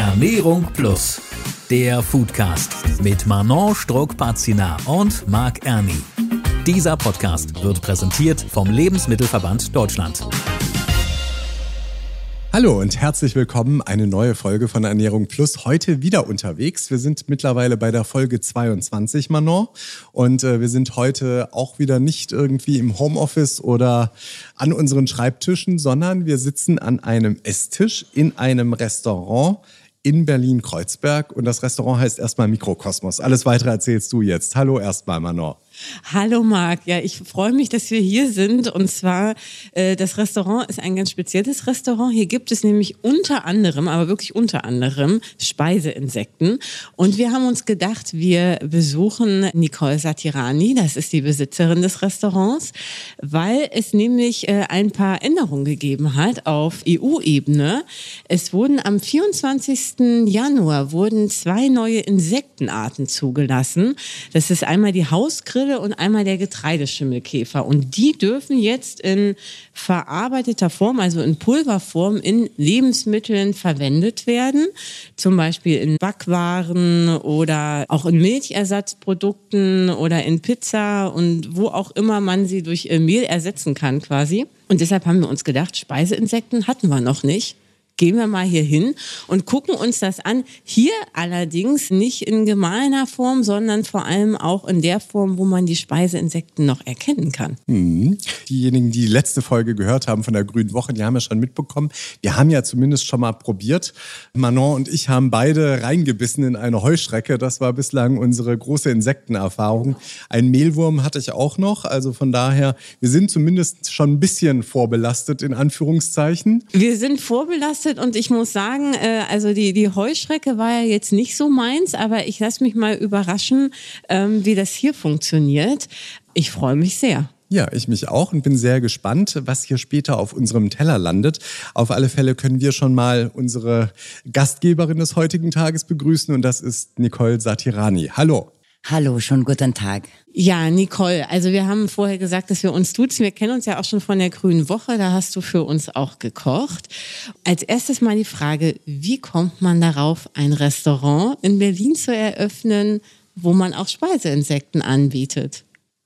Ernährung Plus, der Foodcast mit Manon Struck-Pazina und Marc Erni. Dieser Podcast wird präsentiert vom Lebensmittelverband Deutschland. Hallo und herzlich willkommen. Eine neue Folge von Ernährung Plus. Heute wieder unterwegs. Wir sind mittlerweile bei der Folge 22, Manon. Und äh, wir sind heute auch wieder nicht irgendwie im Homeoffice oder an unseren Schreibtischen, sondern wir sitzen an einem Esstisch in einem Restaurant in Berlin-Kreuzberg. Und das Restaurant heißt erstmal Mikrokosmos. Alles weitere erzählst du jetzt. Hallo erstmal, Manon. Hallo Marc, ja, ich freue mich, dass wir hier sind. Und zwar, äh, das Restaurant ist ein ganz spezielles Restaurant. Hier gibt es nämlich unter anderem, aber wirklich unter anderem, Speiseinsekten. Und wir haben uns gedacht, wir besuchen Nicole Satirani, das ist die Besitzerin des Restaurants, weil es nämlich äh, ein paar Änderungen gegeben hat auf EU-Ebene. Es wurden am 24. Januar wurden zwei neue Insektenarten zugelassen. Das ist einmal die Hausgrille Getreide und einmal der Getreideschimmelkäfer. Und die dürfen jetzt in verarbeiteter Form, also in Pulverform, in Lebensmitteln verwendet werden. Zum Beispiel in Backwaren oder auch in Milchersatzprodukten oder in Pizza und wo auch immer man sie durch Mehl ersetzen kann quasi. Und deshalb haben wir uns gedacht, Speiseinsekten hatten wir noch nicht gehen wir mal hier hin und gucken uns das an. Hier allerdings nicht in gemahlener Form, sondern vor allem auch in der Form, wo man die Speiseinsekten noch erkennen kann. Mhm. Diejenigen, die die letzte Folge gehört haben von der Grünen Woche, die haben ja schon mitbekommen. Wir haben ja zumindest schon mal probiert. Manon und ich haben beide reingebissen in eine Heuschrecke. Das war bislang unsere große Insektenerfahrung. Ein Mehlwurm hatte ich auch noch. Also von daher, wir sind zumindest schon ein bisschen vorbelastet, in Anführungszeichen. Wir sind vorbelastet getestet und ich muss sagen, äh, also die, die Heuschrecke war ja jetzt nicht so meins, aber ich lasse mich mal überraschen, ähm, wie das hier funktioniert. Ich freue mich sehr. Ja, ich mich auch und bin sehr gespannt, was hier später auf unserem Teller landet. Auf alle Fälle können wir schon mal unsere Gastgeberin des heutigen Tages begrüßen und das ist Nicole Satirani. Hallo. Hallo, schon guten Tag. Ja, Nicole, also wir haben vorher gesagt, dass wir uns duzen. Wir kennen uns ja auch schon von der Grünen Woche, da hast du für uns auch gekocht. Als erstes mal die Frage, wie kommt man darauf, ein Restaurant in Berlin zu eröffnen, wo man auch Speiseinsekten anbietet?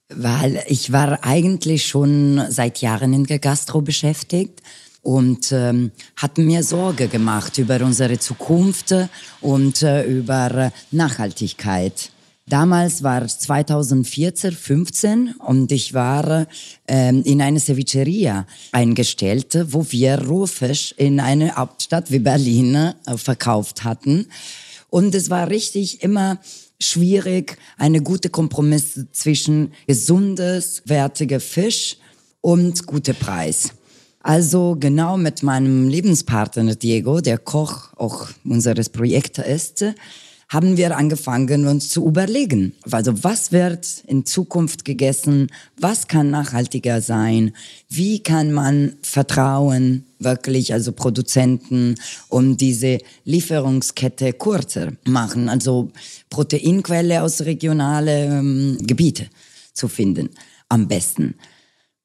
Weil ich war eigentlich schon seit Jahren in der Gastro beschäftigt und ähm, hat mir Sorge gemacht über unsere Zukunft und äh, über Nachhaltigkeit. Damals war 2014, 15 und ich war ähm, in eine Cevicheria eingestellt, wo wir Rohfisch in eine Hauptstadt wie Berlin äh, verkauft hatten. Und es war richtig immer schwierig, eine gute Kompromiss zwischen gesundes, wertiger Fisch und guter Preis. Also genau mit meinem Lebenspartner Diego, der Koch auch unseres Projekts ist, haben wir angefangen, uns zu überlegen. Also was wird in Zukunft gegessen? Was kann nachhaltiger sein? Wie kann man Vertrauen wirklich, also Produzenten, um diese Lieferungskette kurzer machen? Also Proteinquelle aus regionalen ähm, Gebieten zu finden. Am besten.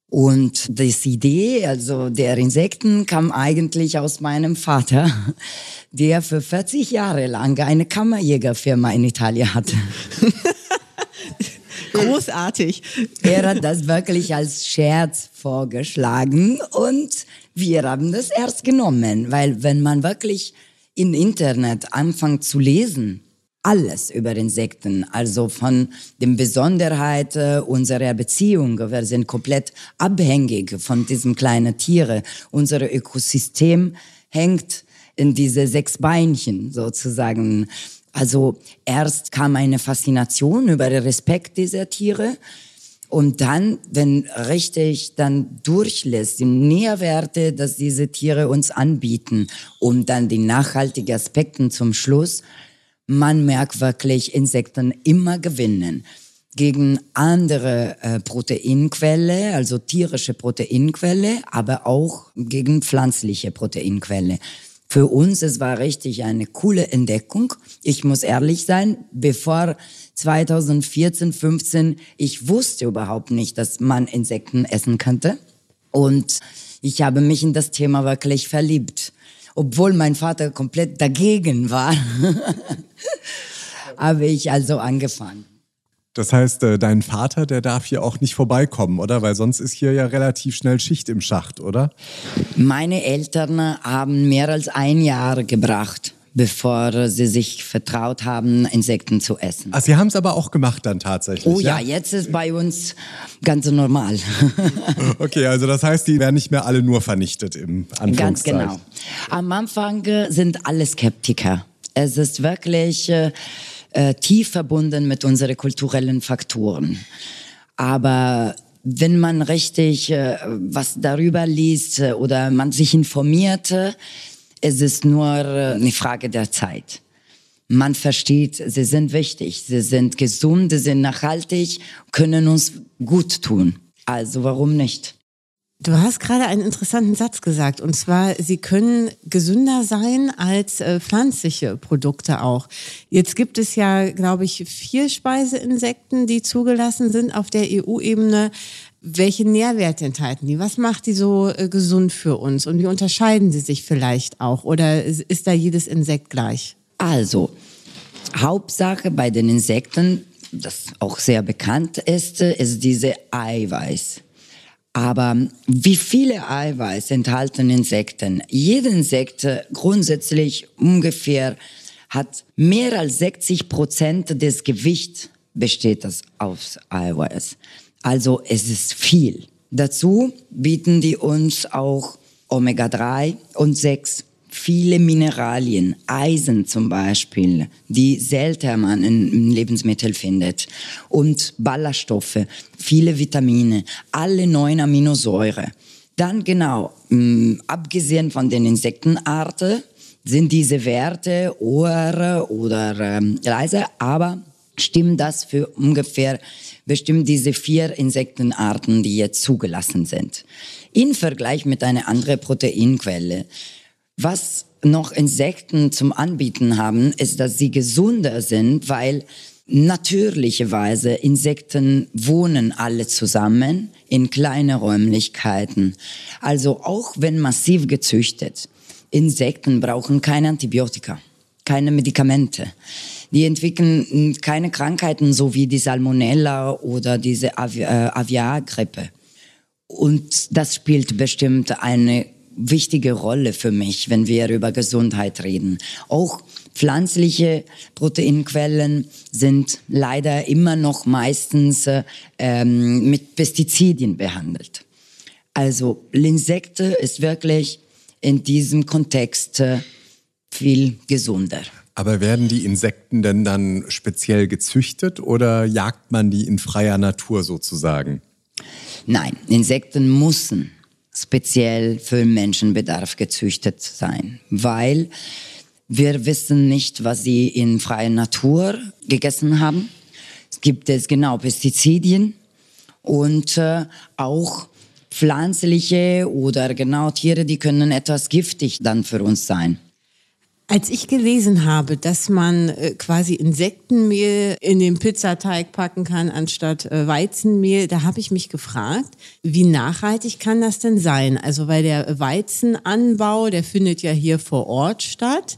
Und das Idee, also der Insekten, kam eigentlich aus meinem Vater, der für 40 Jahre lang eine Kammerjägerfirma in Italien hatte. Großartig. Er hat das wirklich als Scherz vorgeschlagen und wir haben das erst genommen, weil wenn man wirklich im Internet anfängt zu lesen, alles über Insekten, also von den Besonderheiten unserer Beziehung. Wir sind komplett abhängig von diesen kleinen Tieren. Unser Ökosystem hängt in diese sechs Beinchen sozusagen. Also erst kam eine Faszination über den Respekt dieser Tiere. Und dann, wenn richtig dann durchlässt, die Nährwerte, dass diese Tiere uns anbieten und dann die nachhaltigen Aspekte zum Schluss, man merkt wirklich Insekten immer gewinnen gegen andere äh, Proteinquelle, also tierische Proteinquelle, aber auch gegen pflanzliche Proteinquelle. Für uns, es war richtig eine coole Entdeckung. Ich muss ehrlich sein, bevor 2014, 15, ich wusste überhaupt nicht, dass man Insekten essen könnte. Und ich habe mich in das Thema wirklich verliebt. obwohl mein Vater komplett dagegen war, habe ich also angefangen. Das heißt, äh, dein Vater, der darf hier auch nicht vorbeikommen, oder? Weil sonst ist hier ja relativ schnell Schicht im Schacht, oder? Meine Eltern haben mehr als ein Jahr gebracht, bevor sie sich vertraut haben, Insekten zu essen. Ach, Sie haben es aber auch gemacht dann tatsächlich. Oh ja, jetzt ist bei uns ganz normal. Okay, also das heißt, die werden nicht mehr alle nur vernichtet im Ganz Anführungszeichen. genau. Am Anfang sind alle Skeptiker. Es ist wirklich äh, äh, tief verbunden mit unseren kulturellen Faktoren. Aber wenn man richtig äh, was darüber liest äh, oder man sich informiert, äh, es ist nur eine Frage der Zeit. Man versteht, sie sind wichtig, sie sind gesund, sie sind nachhaltig, können uns gut tun. Also warum nicht? Du hast gerade einen interessanten Satz gesagt, und zwar, sie können gesünder sein als äh, pflanzliche Produkte auch. Jetzt gibt es ja, glaube ich, vier Speiseinsekten, die zugelassen sind auf der EU-Ebene. Welche Nährwerte enthalten die? Was macht die so äh, gesund für uns? Und wie unterscheiden sie sich vielleicht auch? Oder ist, ist da jedes Insekt gleich? Also, Hauptsache bei den Insekten, das auch sehr bekannt ist, ist diese Eiweiß. Aber wie viele Eiweiß enthalten Insekten? Jede Insekt äh, grundsätzlich ungefähr hat mehr als 60 Prozent des Gewichts besteht das aus Eiweiß. Also es ist viel. Dazu bieten die uns auch Omega-3 und 6 viele Mineralien, Eisen zum Beispiel, die selten man in Lebensmitteln findet und Ballaststoffe, viele Vitamine, alle neun Aminosäure. Dann genau, mh, abgesehen von den Insektenarten sind diese Werte hoher oder ähm, leiser, aber stimmt das für ungefähr bestimmt diese vier Insektenarten, die jetzt zugelassen sind. In Vergleich mit einer anderen Proteinquelle. Was noch Insekten zum Anbieten haben, ist, dass sie gesunder sind, weil natürlicherweise Insekten wohnen alle zusammen in kleinen Räumlichkeiten. Also auch wenn massiv gezüchtet, Insekten brauchen keine Antibiotika, keine Medikamente. Die entwickeln keine Krankheiten, so wie die Salmonella oder diese Avi äh, Aviargrippe. Und das spielt bestimmt eine wichtige Rolle für mich, wenn wir über Gesundheit reden. Auch pflanzliche Proteinquellen sind leider immer noch meistens äh, ähm, mit Pestizidien behandelt. Also Insekte ist wirklich in diesem Kontext äh, viel gesunder. Aber werden die Insekten denn dann speziell gezüchtet oder jagt man die in freier Natur sozusagen? Nein, Insekten müssen speziell für Menschenbedarf gezüchtet sein, weil wir wissen nicht, was sie in freier Natur gegessen haben. Es gibt es genau Pestizidien und äh, auch pflanzliche oder genau Tiere, die können etwas giftig dann für uns sein. Als ich gelesen habe, dass man äh, quasi Insektenmehl in den Pizzateig packen kann anstatt äh, Weizenmehl, da habe ich mich gefragt, wie nachhaltig kann das denn sein? Also weil der Weizenanbau, der findet ja hier vor Ort statt.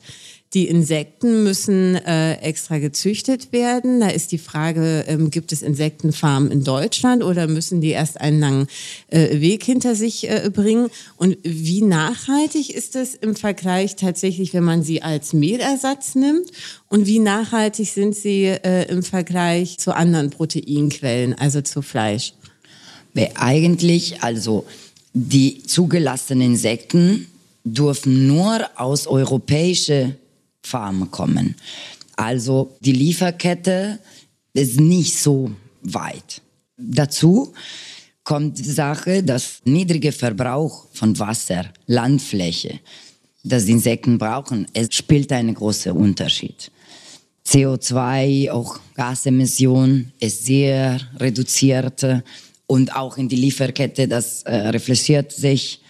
Die Insekten müssen äh, extra gezüchtet werden. Da ist die Frage, ähm, gibt es Insektenfarmen in Deutschland oder müssen die erst einen langen äh, Weg hinter sich äh, bringen? Und wie nachhaltig ist es im Vergleich tatsächlich, wenn man sie als Mehlersatz nimmt? Und wie nachhaltig sind sie äh, im Vergleich zu anderen Proteinquellen, also zu Fleisch? Eigentlich, also die zugelassenen Insekten dürfen nur aus europäischen Farmen kommen. Also die Lieferkette ist nicht so weit. Dazu kommt die Sache, dass niedriger Verbrauch von Wasser, Landfläche, das Insekten brauchen, es spielt einen großen Unterschied. CO2, auch Gasemission ist sehr reduziert und auch in die Lieferkette, das äh, reflektiert sich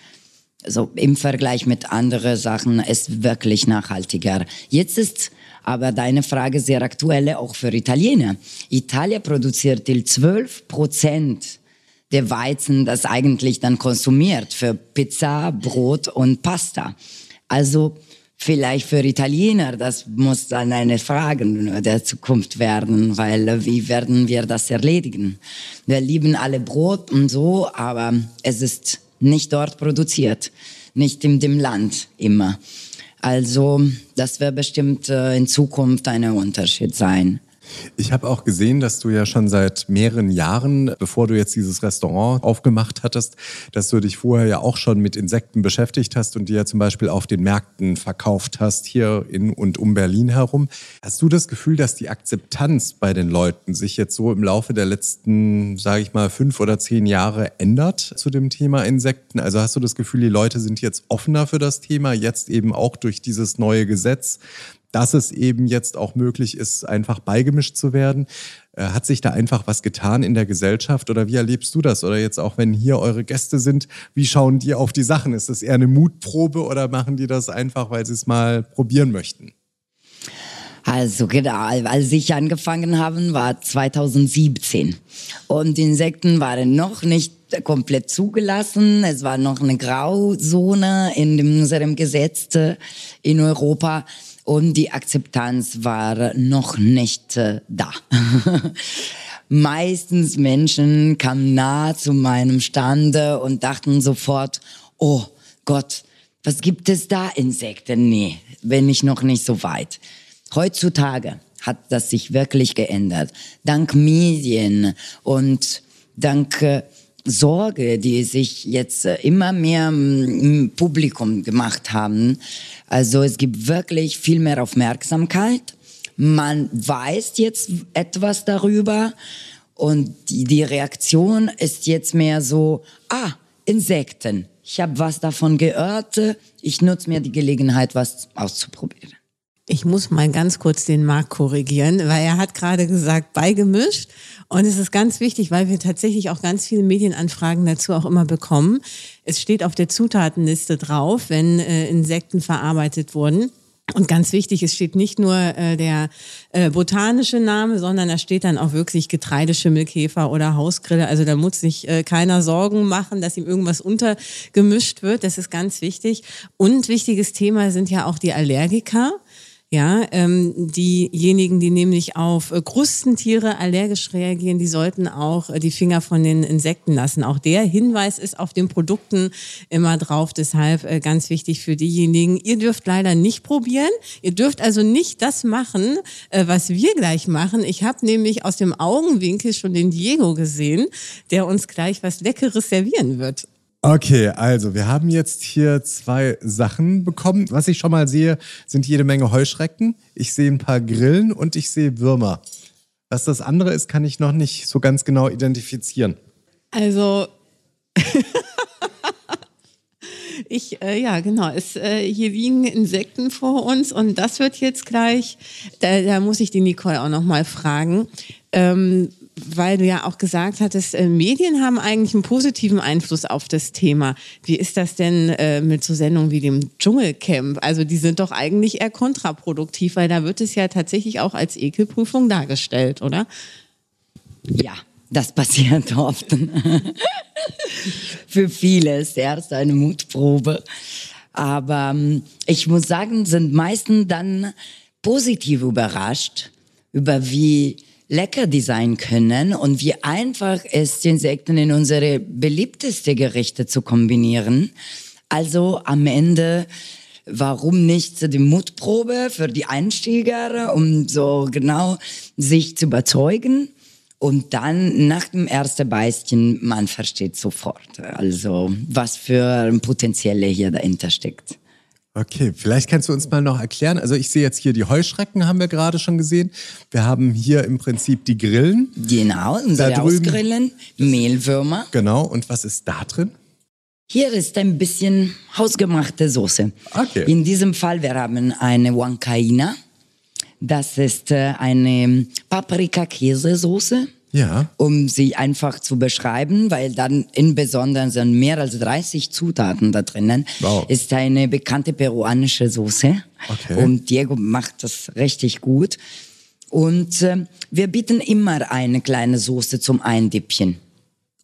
also im Vergleich mit anderen Sachen ist wirklich nachhaltiger. Jetzt ist aber deine Frage sehr aktuell auch für Italiener. Italien produziert till 12 Prozent der Weizen, das eigentlich dann konsumiert für Pizza, Brot und Pasta. Also vielleicht für Italiener, das muss dann eine Frage der Zukunft werden, weil äh, wie werden wir das erledigen? Wir lieben alle Brot und so, aber es ist nicht dort produziert, nicht in dem Land immer. Also das wird bestimmt äh, in Zukunft ein Unterschied sein. Ich habe auch gesehen, dass du ja schon seit mehreren Jahren, bevor du jetzt dieses Restaurant aufgemacht hattest, dass du dich vorher ja auch schon mit Insekten beschäftigt hast und die ja zum Beispiel auf den Märkten verkauft hast, hier in und um Berlin herum. Hast du das Gefühl, dass die Akzeptanz bei den Leuten sich jetzt so im Laufe der letzten, sage ich mal, fünf oder zehn Jahre ändert zu dem Thema Insekten? Also hast du das Gefühl, die Leute sind jetzt offener für das Thema, jetzt eben auch durch dieses neue Gesetz? Dass es eben jetzt auch möglich ist, einfach beigemischt zu werden. Äh, hat sich da einfach was getan in der Gesellschaft oder wie erlebst du das? Oder jetzt auch, wenn hier eure Gäste sind, wie schauen die auf die Sachen? Ist das eher eine Mutprobe oder machen die das einfach, weil sie es mal probieren möchten? Also genau, als ich angefangen habe, war 2017 und Insekten waren noch nicht komplett zugelassen. Es war noch eine Grauzone in unserem Gesetz in Europa und die Akzeptanz war noch nicht äh, da. Meistens Menschen kamen nah zu meinem Stande und dachten sofort, oh Gott, was gibt es da Insekten? Nee, bin ich noch nicht so weit. Heutzutage hat das sich wirklich geändert. Dank Medien und dank äh, Sorge, die sich jetzt äh, immer mehr im Publikum gemacht haben. Also es gibt wirklich viel mehr Aufmerksamkeit. Man weiß jetzt etwas darüber und die, die Reaktion ist jetzt mehr so, ah, Insekten. Ich habe was davon gehört. Ich nutze mir die Gelegenheit, was auszuprobieren. Ich muss mal ganz kurz den Marc korrigieren, weil er hat gerade gesagt, beigemischt. Und es ist ganz wichtig, weil wir tatsächlich auch ganz viele Medienanfragen dazu auch immer bekommen. Es steht auf der Zutatenliste drauf, wenn äh, Insekten verarbeitet wurden. Und ganz wichtig, es steht nicht nur äh, der äh, botanische Name, sondern da steht dann auch wirklich Getreideschimmelkäfer oder Hausgrille. Also da muss sich äh, keiner Sorgen machen, dass ihm irgendwas untergemischt wird. Das ist ganz wichtig. Und wichtiges Thema sind ja auch die Allergiker. Ja, ähm, diejenigen, die nämlich auf äh, Krustentiere allergisch reagieren, die sollten auch äh, die Finger von den Insekten lassen. Auch der Hinweis ist auf den Produkten immer drauf. Deshalb äh, ganz wichtig für diejenigen. Ihr dürft leider nicht probieren. Ihr dürft also nicht das machen, was wir gleich machen. Ich habe nämlich aus dem Augenwinkel schon den Diego gesehen, der uns gleich was Leckeres servieren wird. Okay, also wir haben jetzt hier zwei Sachen bekommen. Was ich schon mal sehe, sind jede Menge Heuschrecken. Ich sehe ein paar Grillen und ich sehe Würmer. Was das andere ist, kann ich noch nicht so ganz genau identifizieren. Also ich, äh, ja, genau. Es, äh, hier liegen Insekten vor uns und das wird jetzt gleich, da, da muss ich die Nicole auch noch mal fragen. Ähm, weil du ja auch gesagt hattest, äh, Medien haben eigentlich einen positiven Einfluss auf das Thema. Wie ist das denn äh, mit so Sendungen wie dem Dschungelcamp? Also die sind doch eigentlich eher kontraproduktiv, weil da wird es ja tatsächlich auch als Ekelprüfung dargestellt, oder? Ja, das passiert oft. Für viele ist erst eine Mutprobe. Aber ähm, ich muss sagen, sind meistens dann positiv überrascht über wie lecker die sein können und wie einfach es die Insekten in unsere beliebteste Gerichte zu kombinieren. Also am Ende warum nicht die Mutprobe für die Einsteiger, um so genau sich zu überzeugen. Und dann nach dem ersten Beißchen, man versteht sofort, also was für ein Potenzielle hier dahinter steckt. Okay, vielleicht kannst du uns mal noch erklären. Also ich sehe jetzt hier die Heuschrecken, haben wir gerade schon gesehen. Wir haben hier im Prinzip die Grillen. Genau, unsere da Ausgrillen, Mehlwürmer. Genau, und was ist da drin? Hier ist ein bisschen hausgemachte Soße. Okay. In diesem Fall, wir haben eine Huancaina. Das ist äh, eine Paprika-Käsesoße ja. um sie einfach zu beschreiben, weil dann in Besonderen sind mehr als 30 Zutaten da drinnen. Wow. Ist eine bekannte peruanische Soße. Okay. Und Diego macht das richtig gut. Und äh, wir bieten immer eine kleine Soße zum Eindippchen.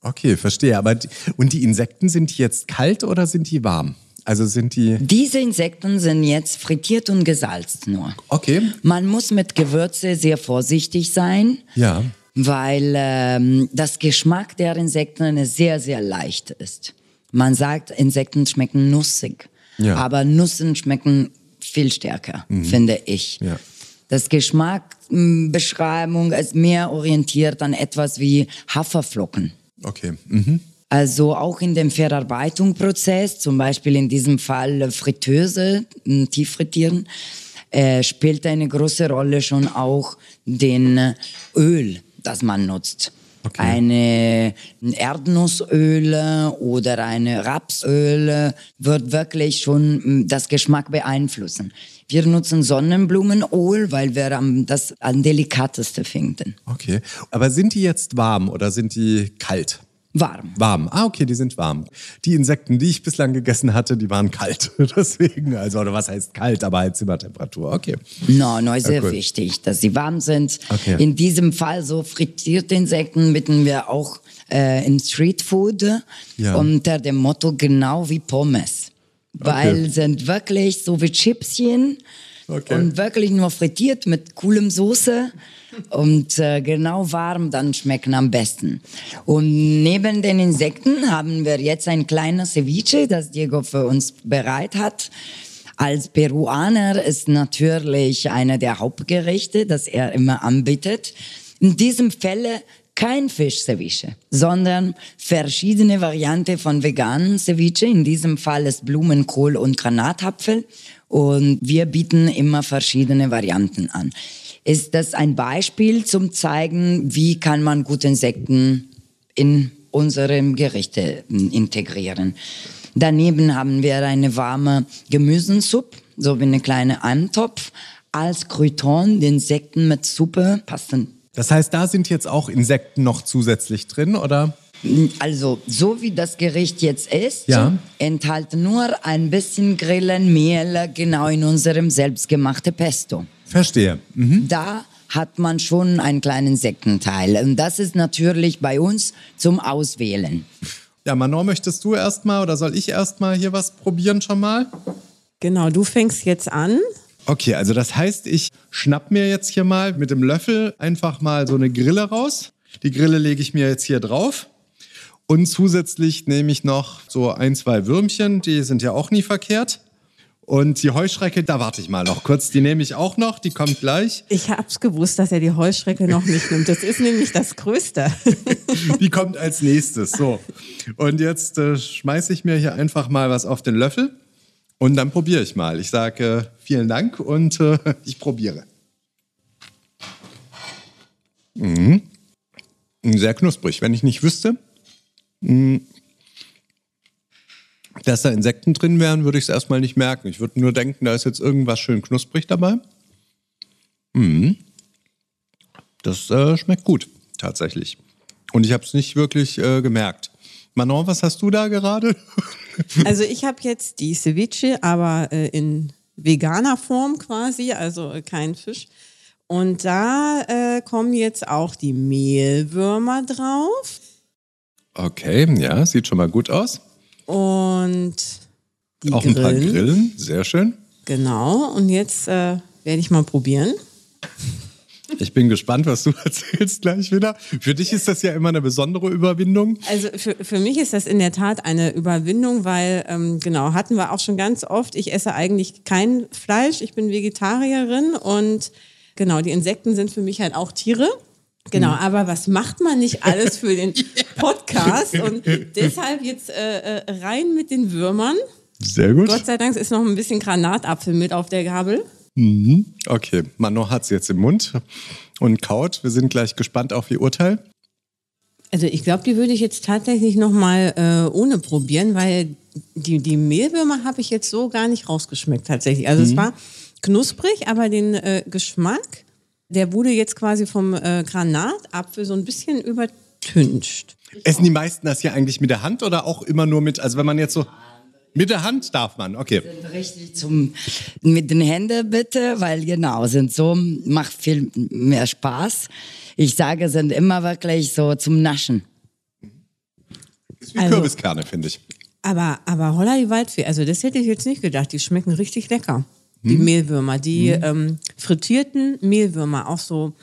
Okay, verstehe. Aber die, und die Insekten sind die jetzt kalt oder sind die warm? Also sind die. Diese Insekten sind jetzt frittiert und gesalzt nur. Okay. Man muss mit Gewürze sehr vorsichtig sein. Ja. Weil ähm, das Geschmack der Insekten sehr, sehr leicht ist. Man sagt, Insekten schmecken nussig. Ja. Aber Nüssen schmecken viel stärker, finde ich. Ja. Das Geschmackbeschreibung ist mehr orientiert an etwas wie Haferflocken. Okay. Mhm. Also auch in dem Verarbeitungsprozess, zum Beispiel in diesem Fall Fritteuse, Tieffrittieren, äh, spielt eine große Rolle schon auch den Öl, das man nutzt. Okay. Eine Erdnussöl oder eine Rapsöl wird wirklich schon m, das Geschmack beeinflussen. Wir nutzen Sonnenblumenöl, weil wir das am delikateste finden. Okay. Aber sind die jetzt warm oder sind die kalt? Warm. Warm. Ah, okay, die sind warm. Die Insekten, die ich bislang gegessen hatte, die waren kalt. Deswegen, also, oder was heißt kalt, aber halt Zimmertemperatur. Okay. No, no, sehr cool. wichtig, dass sie warm sind. Okay. In diesem Fall so frittierte Insekten bitten wir auch äh, in Streetfood Ja. unter dem Motto genau wie Pommes. Weil sind wirklich so wie Chipschen Okay. und wirklich nur frittiert mit coolem Soße und äh, genau warm dann schmecken am besten. Und neben den Insekten haben wir jetzt ein kleines Ceviche, das Diego für uns bereit hat. Als Peruaner ist natürlich eine der Hauptgerichte, das er immer anbietet. In diesem Falle kein Fisch-Ceviche, sondern verschiedene Varianten von veganen Ceviche. In diesem Fall ist Blumenkohl und Granatapfel. Und wir bieten immer verschiedene Varianten an. Ist das ein Beispiel zum zeigen, wie kann man gute Insekten in unserem Gerichte mm, integrieren. Daneben haben wir eine warme Gemüsensuppe, so wie eine kleine Eintopf. Als Crouton, die Insekten mit Suppe passen. Das heißt, da sind jetzt auch Insekten noch zusätzlich drin, oder? Also, so wie das Gericht jetzt ist, Ja. enthält nur ein bisschen Grillenmehl genau in unserem selbstgemachten Pesto. Verstehe. Mhm. Da hat man schon einen kleinen Insektenteil. Und das ist natürlich bei uns zum Auswählen. Ja, Manon, möchtest du erstmal oder soll ich erstmal hier was probieren schon mal? Genau, du fängst jetzt an. Okay, also das heißt, ich schnapp mir jetzt hier mal mit dem Löffel einfach mal so eine Grille raus. Die Grille lege ich mir jetzt hier drauf. Und zusätzlich nehme ich noch so ein, zwei Würmchen, die sind ja auch nie verkehrt. Und die Heuschrecke, da warte ich mal noch kurz, die nehme ich auch noch, die kommt gleich. Ich hab's gewusst, dass er die Heuschrecke noch nicht nimmt. Das ist nämlich das Größte. Die kommt als nächstes. So. Und jetzt äh, schmeiße ich mir hier einfach mal was auf den Löffel und dann probiere ich mal. Ich sage äh, vielen Dank und äh, ich probiere. Mhm. Sehr knusprig. Wenn ich nicht wüsste, dass da Insekten drin wären, würde ich es erstmal nicht merken. Ich würde nur denken, da ist jetzt irgendwas schön knusprig dabei. Mhm. Das äh, schmeckt gut, tatsächlich. Und ich habe es nicht wirklich äh, gemerkt. Manon, was hast du da gerade? Also ich habe jetzt die Ceviche, aber äh, in veganer Form quasi, also äh, kein Fisch. Und da äh, kommen jetzt auch die Mehlwürmer drauf Okay, ja, sieht schon mal gut aus. und die Auch ein paar Grillen. Grillen, sehr schön. Genau. Und jetzt äh, werde ich mal probieren. Ich bin gespannt, was du erzählst gleich wieder. Für dich ist das ja immer eine besondere Überwindung. Also für, für mich ist das in der Tat eine Überwindung, weil, ähm, genau, hatten wir auch schon ganz oft, ich esse eigentlich kein Fleisch, ich bin Vegetarierin und genau, die Insekten sind für mich halt auch Tiere. Genau, aber was macht man nicht alles für den Podcast? Und deshalb jetzt äh, äh, rein mit den Würmern. Sehr gut. Gott sei Dank ist noch ein bisschen Granatapfel mit auf der Gabel. Okay, Manon hat es jetzt im Mund und kaut. Wir sind gleich gespannt auf ihr Urteil. Also ich glaube, die würde ich jetzt tatsächlich noch mal äh, ohne probieren, weil die, die Mehlwürmer habe ich jetzt so gar nicht rausgeschmeckt tatsächlich. Also es war knusprig, aber den äh, Geschmack, der wurde jetzt quasi vom äh, Granatapfel so ein bisschen übertüncht. Essen die meisten das hier eigentlich mit der Hand oder auch immer nur mit, also wenn man jetzt so, mit der Hand darf man, okay. Richtig zum, mit den Händen bitte, weil genau, sind so, macht viel mehr Spaß. Ich sage, sind immer wirklich so zum Naschen. Ist wie Also- Kürbiskerne, finde ich. Aber, aber Holla die Waldfee, also das hätte ich jetzt nicht gedacht. Die schmecken richtig lecker. Die hm. Mehlwürmer, die hm. ähm, frittierten Mehlwürmer, auch so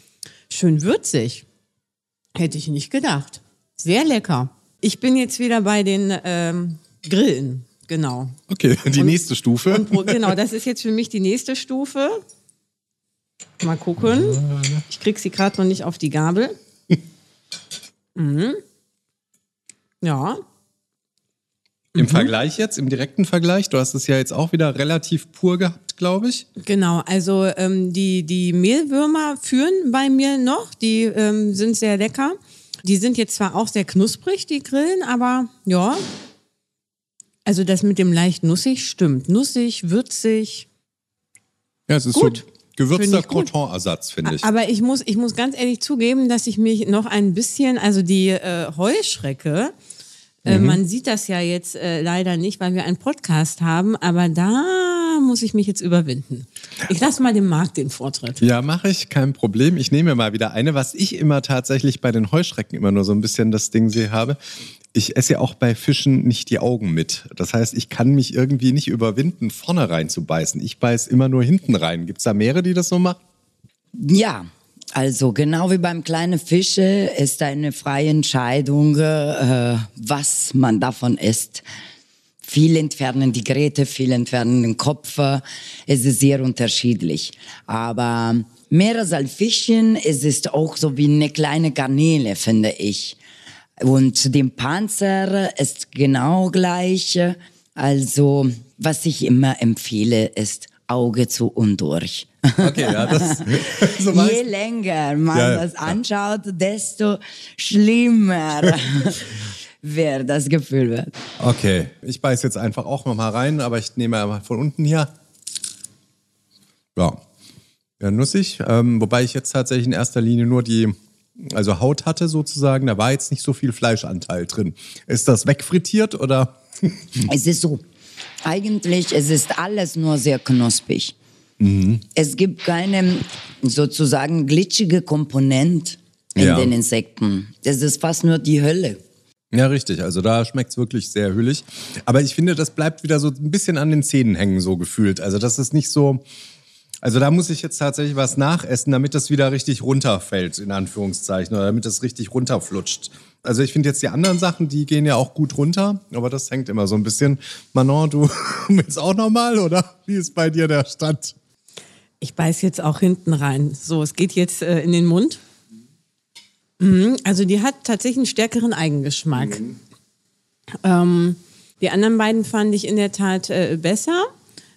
schön würzig. Hätte ich nicht gedacht. Sehr lecker. Ich bin jetzt wieder bei den ähm, Grillen. Genau. Okay, die und, nächste Stufe. Und, genau, das ist jetzt für mich die nächste Stufe. Mal gucken. Ich krieg sie gerade noch nicht auf die Gabel. Mhm. Ja. Im mhm. Vergleich jetzt, im direkten Vergleich, du hast es ja jetzt auch wieder relativ pur gehabt, glaube ich. Genau, also ähm, die, die Mehlwürmer führen bei mir noch, die ähm, sind sehr lecker. Die sind jetzt zwar auch sehr knusprig, die Grillen, aber ja. Also das mit dem leicht nussig stimmt. Nussig, würzig. Ja, es ist gut. so gewürzter Croton-Ersatz, finde ich. Aber ich muss, ich muss ganz ehrlich zugeben, dass ich mich noch ein bisschen, also die äh, Heuschrecke, äh, mhm. man sieht das ja jetzt äh, leider nicht, weil wir einen Podcast haben, aber da muss ich mich jetzt überwinden. Ich lasse mal dem Markt den Vortritt. Ja, mache ich, kein Problem. Ich nehme mal wieder eine, was ich immer tatsächlich bei den Heuschrecken immer nur so ein bisschen das Ding sehe habe. Ich esse ja auch bei Fischen nicht die Augen mit. Das heißt, ich kann mich irgendwie nicht überwinden, vorne rein zu beißen. Ich beiß immer nur hinten rein. Gibt es da mehrere, die das so machen? Ja, also genau wie beim kleinen Fische ist eine freie Entscheidung, äh, was man davon isst. Viel entfernen die Geräte, viel entfernen den Kopf. Es ist sehr unterschiedlich. Aber mehr als ein Fischchen, es ist auch so wie eine kleine Garnele, finde ich. Und dem Panzer ist genau gleich. Also, was ich immer empfehle, ist Auge zu und durch. Okay, ja, das so Je länger man ja, das anschaut, desto schlimmer wird das Gefühl wird. Okay, ich beiß jetzt einfach auch noch mal rein, aber ich nehme mal von unten hier. Ja, ja nussig. Ähm, wobei ich jetzt tatsächlich in erster Linie nur die also Haut hatte sozusagen. Da war jetzt nicht so viel Fleischanteil drin. Ist das wegfrittiert oder? es ist so. Eigentlich es ist alles nur sehr knusprig. Mhm. Es gibt keine sozusagen glitschige Komponente in ja. den Insekten. Es ist fast nur die Hölle. Ja, richtig. Also da schmeckt es wirklich sehr hüllig. Aber ich finde, das bleibt wieder so ein bisschen an den Zähnen hängen, so gefühlt. Also das ist nicht so. Also da muss ich jetzt tatsächlich was nachessen, damit das wieder richtig runterfällt, in Anführungszeichen, oder damit das richtig runterflutscht. Also ich finde jetzt die anderen Sachen, die gehen ja auch gut runter, aber das hängt immer so ein bisschen. Manon, du willst auch nochmal, oder? Wie ist bei dir der Stand? Ich beiß jetzt auch hinten rein. So, es geht jetzt äh, in den Mund. Mhm, also die hat tatsächlich einen stärkeren Eigengeschmack. Mhm. Ähm, die anderen beiden fand ich in der Tat äh, besser.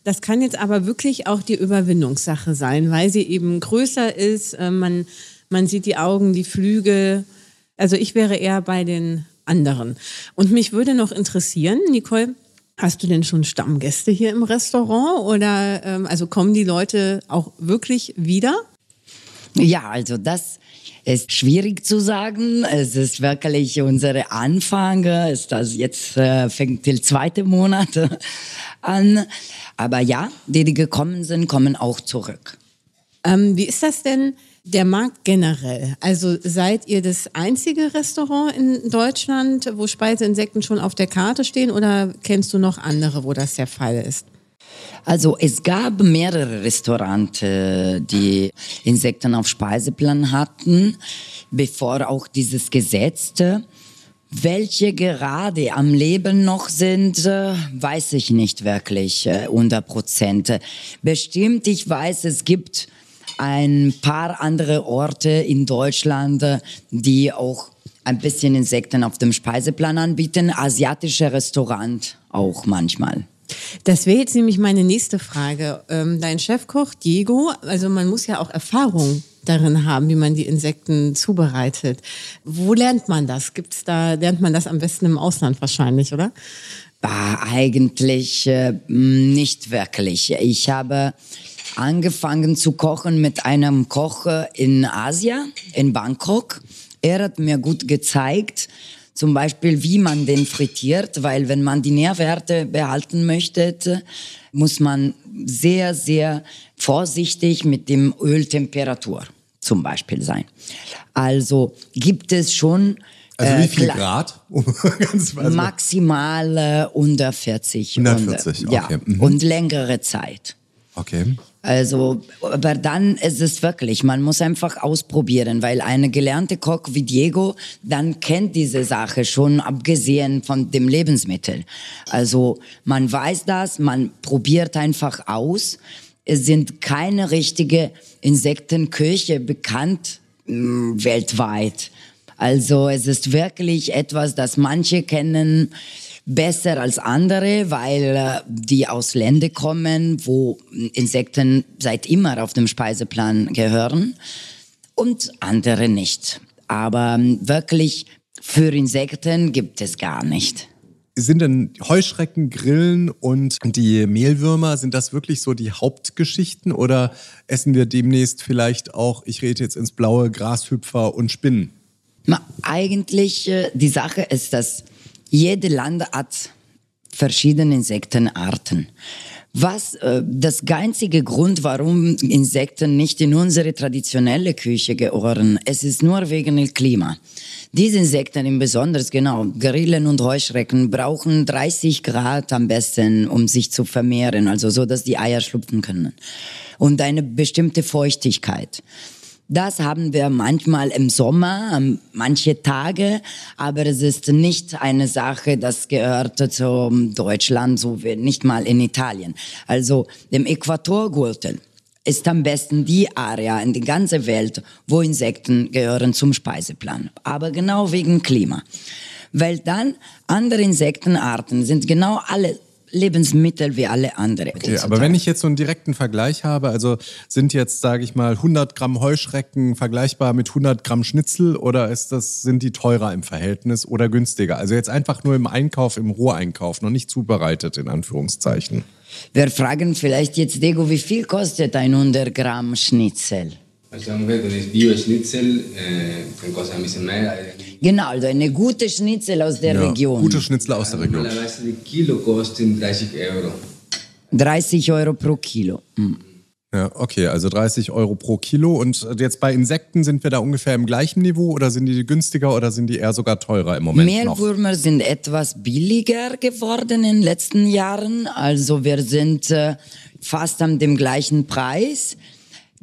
Das kann jetzt aber wirklich auch die Überwindungssache sein, weil sie eben größer ist. Äh, man, man sieht die Augen, die Flügel. Also ich wäre eher bei den anderen. Und mich würde noch interessieren, Nicole, Hast du denn schon Stammgäste hier im Restaurant oder ähm, also kommen die Leute auch wirklich wieder? Ja, also das ist schwierig zu sagen. Es ist wirklich unsere Anfang. Ist das jetzt äh, fängt der zweite Monat an. Aber ja, die, die gekommen sind, kommen auch zurück. Ähm, wie ist das denn? Der Markt generell. Also seid ihr das einzige Restaurant in Deutschland, wo Speiseinsekten schon auf der Karte stehen oder kennst du noch andere, wo das der Fall ist? Also es gab mehrere Restaurants, die Insekten auf Speiseplan hatten, bevor auch dieses Gesetz. Welche gerade am Leben noch sind, weiß ich nicht wirklich, 100 äh, Prozent. Bestimmt, ich weiß, es gibt ein paar andere Orte in Deutschland, die auch ein bisschen Insekten auf dem Speiseplan anbieten. Asiatische Restaurant auch manchmal. Das wäre jetzt nämlich meine nächste Frage. Ähm, dein Chefkoch Diego, also man muss ja auch Erfahrung darin haben, wie man die Insekten zubereitet. Wo lernt man das? Gibt's da lernt man das am besten im Ausland wahrscheinlich, oder? Bah, eigentlich äh, nicht wirklich. Ich habe angefangen zu kochen mit einem Koch in Asien, in Bangkok. Er hat mir gut gezeigt, zum Beispiel, wie man den frittiert, weil wenn man die Nährwerte behalten möchte, muss man sehr, sehr vorsichtig mit dem Öltemperatur zum Beispiel sein. Also gibt es schon Also wie Äh, viel klar. Grad? Maximal äh, unter 40. 140, und, äh, okay. Ja, Mhm. und längere Zeit. Okay. Also, aber dann ist es wirklich, man muss einfach ausprobieren, weil eine gelernte Koch wie Diego dann kennt diese Sache schon, abgesehen von dem Lebensmittel. Also, man weiß das, man probiert einfach aus. Es sind keine richtige Insektenküche bekannt mh, weltweit. Also, es ist wirklich etwas, das manche kennen, besser als andere, weil äh, die aus Ländern kommen, wo Insekten seit immer auf dem Speiseplan gehören und andere nicht. Aber ähm, wirklich für Insekten gibt es gar nicht. Sind denn Heuschrecken, Grillen und die Mehlwürmer, sind das wirklich so die Hauptgeschichten oder essen wir demnächst vielleicht auch, ich rede jetzt ins Blaue, Grashüpfer und Spinnen? Ma, eigentlich, äh, die Sache ist, dass jede Land hat verschiedene Insektenarten. Was äh, das einzige Grund, warum Insekten nicht in unsere traditionelle Küche gehören, es ist nur wegen dem Klima. Diese Insekten im Besonders, genau, Grillen und Heuschrecken brauchen 30 Grad am besten, um sich zu vermehren, also so, dass die Eier schlüpfen können. Und eine bestimmte Feuchtigkeit. Das haben wir manchmal im Sommer, ähm, manche Tage, aber es ist nicht eine Sache, das gehört zu Deutschland, so wie nicht mal in Italien. Also dem Äquatorgürtel ist am besten die Area in der ganzen Welt, wo Insekten gehören zum Speiseplan. Aber genau wegen Klima. Weil dann andere Insektenarten sind genau alle Lebensmittel wie alle andere. Okay, aber wenn ich jetzt so einen direkten Vergleich habe, also sind jetzt, sage ich mal, 100 Gramm Heuschrecken vergleichbar mit 100 Gramm Schnitzel oder ist das, sind die teurer im Verhältnis oder günstiger? Also jetzt einfach nur im Einkauf, im Roheinkauf, noch nicht zubereitet in Anführungszeichen. Wir fragen vielleicht jetzt, Diego, wie viel kostet ein 100 Gramm Schnitzel? Also ungefähr, wenn es Bio-Schnitzel, äh, ein bisschen mehr. Genau, also eine gute Schnitzel aus der Ja, Region. Gute Schnitzel aus der Region. Normalerweise die Kilo kosten 30 Euro. 30 Euro pro Kilo. Hm. Ja, okay, also 30 Euro pro Kilo. Und jetzt bei Insekten sind wir da ungefähr im gleichen Niveau oder sind die günstiger oder sind die eher sogar teurer im Moment noch? Mehlwürmer sind etwas billiger geworden in den letzten Jahren. Also wir sind äh, fast an dem gleichen Preis.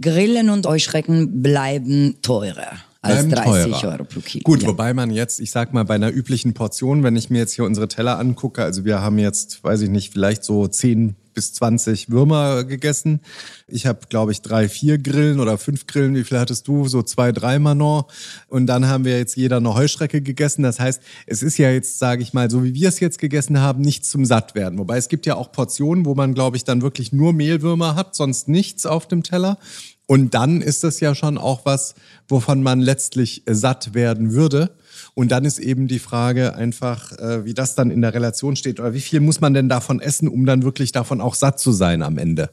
Grillen und Heuschrecken bleiben teurer als Bleiben 30 teurer. Euro pro Kilo. Gut, ja. wobei man jetzt, ich sag mal, bei einer üblichen Portion, wenn ich mir jetzt hier unsere Teller angucke, also wir haben jetzt, weiß ich nicht, vielleicht so 10 bis 20 Würmer gegessen. Ich habe, glaube ich, drei, vier Grillen oder fünf Grillen. Wie viel hattest du? So zwei, drei Manon. Und dann haben wir jetzt jeder eine Heuschrecke gegessen. Das heißt, es ist ja jetzt, sage ich mal, so wie wir es jetzt gegessen haben, nichts zum Sattwerden. Wobei es gibt ja auch Portionen, wo man, glaube ich, dann wirklich nur Mehlwürmer hat, sonst nichts auf dem Teller. Und dann ist das ja schon auch was, wovon man letztlich satt werden würde. Und dann ist eben die Frage einfach, äh, wie das dann in der Relation steht oder wie viel muss man denn davon essen, um dann wirklich davon auch satt zu sein am Ende?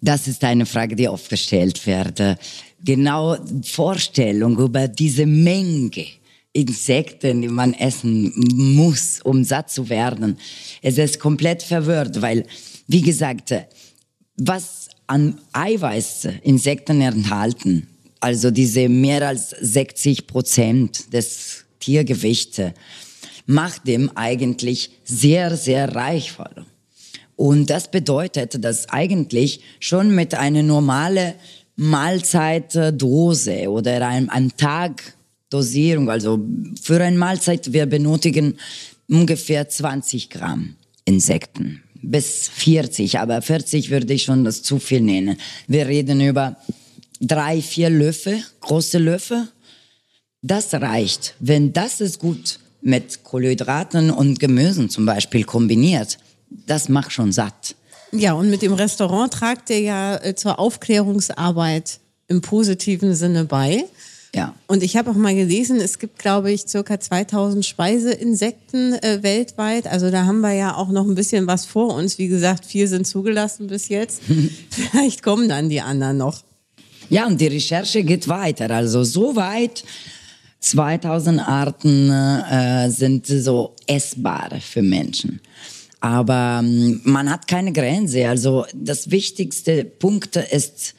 Das ist eine Frage, die oft gestellt wird. Genau Vorstellung über diese Menge Insekten, die man essen muss, um satt zu werden. Es ist komplett verwirrt, weil, wie gesagt, was an Eiweiß Insekten enthalten, also diese mehr als 60 Prozent des Tiergewichts, macht dem eigentlich sehr, sehr reich. Und das bedeutet, dass eigentlich schon mit einer normalen Mahlzeitdose oder einem, einem Tag Dosierung, also für eine Mahlzeit, wir benötigen ungefähr 20 Gramm Insekten bis 40, aber 40 würde ich schon das zu viel nennen. Wir reden über drei, vier Löffel, große Löffel. Das reicht. Wenn das ist gut mit Kohlenhydraten und Gemüsen zum Beispiel kombiniert, das macht schon satt. Ja, und mit dem Restaurant tragt ihr ja äh, zur Aufklärungsarbeit im positiven Sinne bei. Ja. Und ich habe auch mal gelesen, es gibt, glaube ich, circa 2000 Speiseinsekten äh, weltweit. Also da haben wir ja auch noch ein bisschen was vor uns. Wie gesagt, vier sind zugelassen bis jetzt. Vielleicht kommen dann die anderen noch. Ja, und die Recherche geht weiter. Also so weit, 2000 Arten äh, sind so essbar für Menschen. Aber ähm, man hat keine Grenze. Also das wichtigste Punkt ist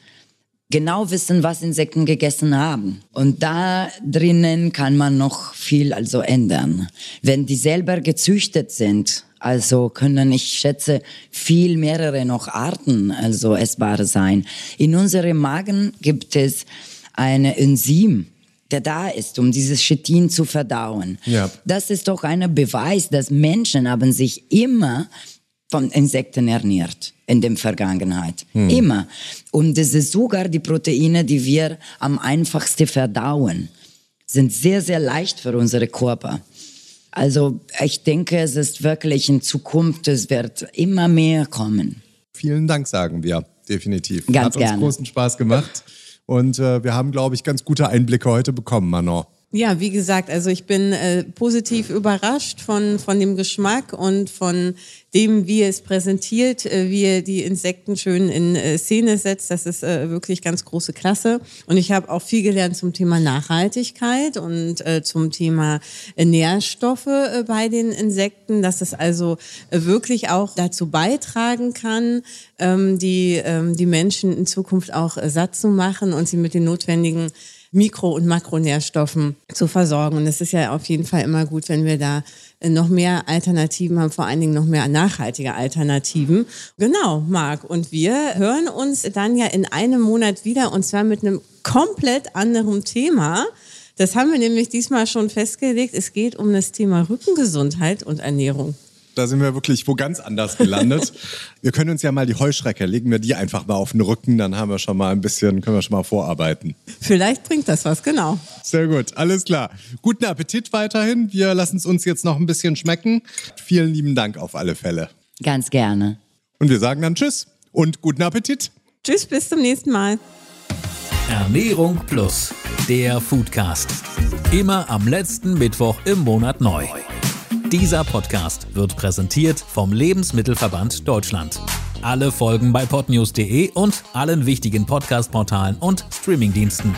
genau wissen, was Insekten gegessen haben. Und da drinnen kann man noch viel also ändern. Wenn die selber gezüchtet sind, also können, ich schätze, viel mehrere noch Arten also essbare sein. In unserem Magen gibt es eine Enzym, der da ist, um dieses Chitin zu verdauen. Ja. Das ist doch ein Beweis, dass Menschen haben sich immer von Insekten ernährt in der Vergangenheit. Hm. Immer. Und es ist sogar die Proteine, die wir am einfachsten verdauen, sind sehr, sehr leicht für unsere Körper. Also ich denke, es ist wirklich in Zukunft, es wird immer mehr kommen. Vielen Dank, sagen wir. Definitiv. Ganz Hat uns gerne. großen Spaß gemacht. Und äh, wir haben, glaube ich, ganz gute Einblicke heute bekommen, Manon. Ja, wie gesagt, also ich bin äh, positiv überrascht von, von dem Geschmack und von dem, wie es präsentiert, äh, wie er die Insekten schön in äh, Szene setzt. Das ist äh, wirklich ganz große Klasse. Und ich habe auch viel gelernt zum Thema Nachhaltigkeit und äh, zum Thema äh, Nährstoffe äh, bei den Insekten, dass es also wirklich auch dazu beitragen kann, ähm, die, ähm, die Menschen in Zukunft auch satt zu machen und sie mit den notwendigen Mikro- und Makronährstoffen zu versorgen. Und es ist ja auf jeden Fall immer gut, wenn wir da äh, noch mehr Alternativen haben, vor allen Dingen noch mehr nachhaltige Alternativen. Genau, Marc. Und wir hören uns dann ja in einem Monat wieder und zwar mit einem komplett anderen Thema. Das haben wir nämlich diesmal schon festgelegt. Es geht um das Thema Rückengesundheit und Ernährung. Da sind wir wirklich wo ganz anders gelandet. wir können uns ja mal die Heuschrecke, legen wir die einfach mal auf den Rücken, dann haben wir schon mal ein bisschen, können wir schon mal vorarbeiten. Vielleicht bringt das was, genau. Sehr gut, alles klar. Guten Appetit weiterhin. Wir lassen es uns jetzt noch ein bisschen schmecken. Vielen lieben Dank auf alle Fälle. Ganz gerne. Und wir sagen dann Tschüss und guten Appetit. Tschüss, bis zum nächsten Mal. Ernährung Plus, der Foodcast. Immer am letzten Mittwoch im Monat neu. Dieser Podcast wird präsentiert vom Lebensmittelverband Deutschland. Alle Folgen bei podnews.de und allen wichtigen Podcast-Portalen und Streamingdiensten.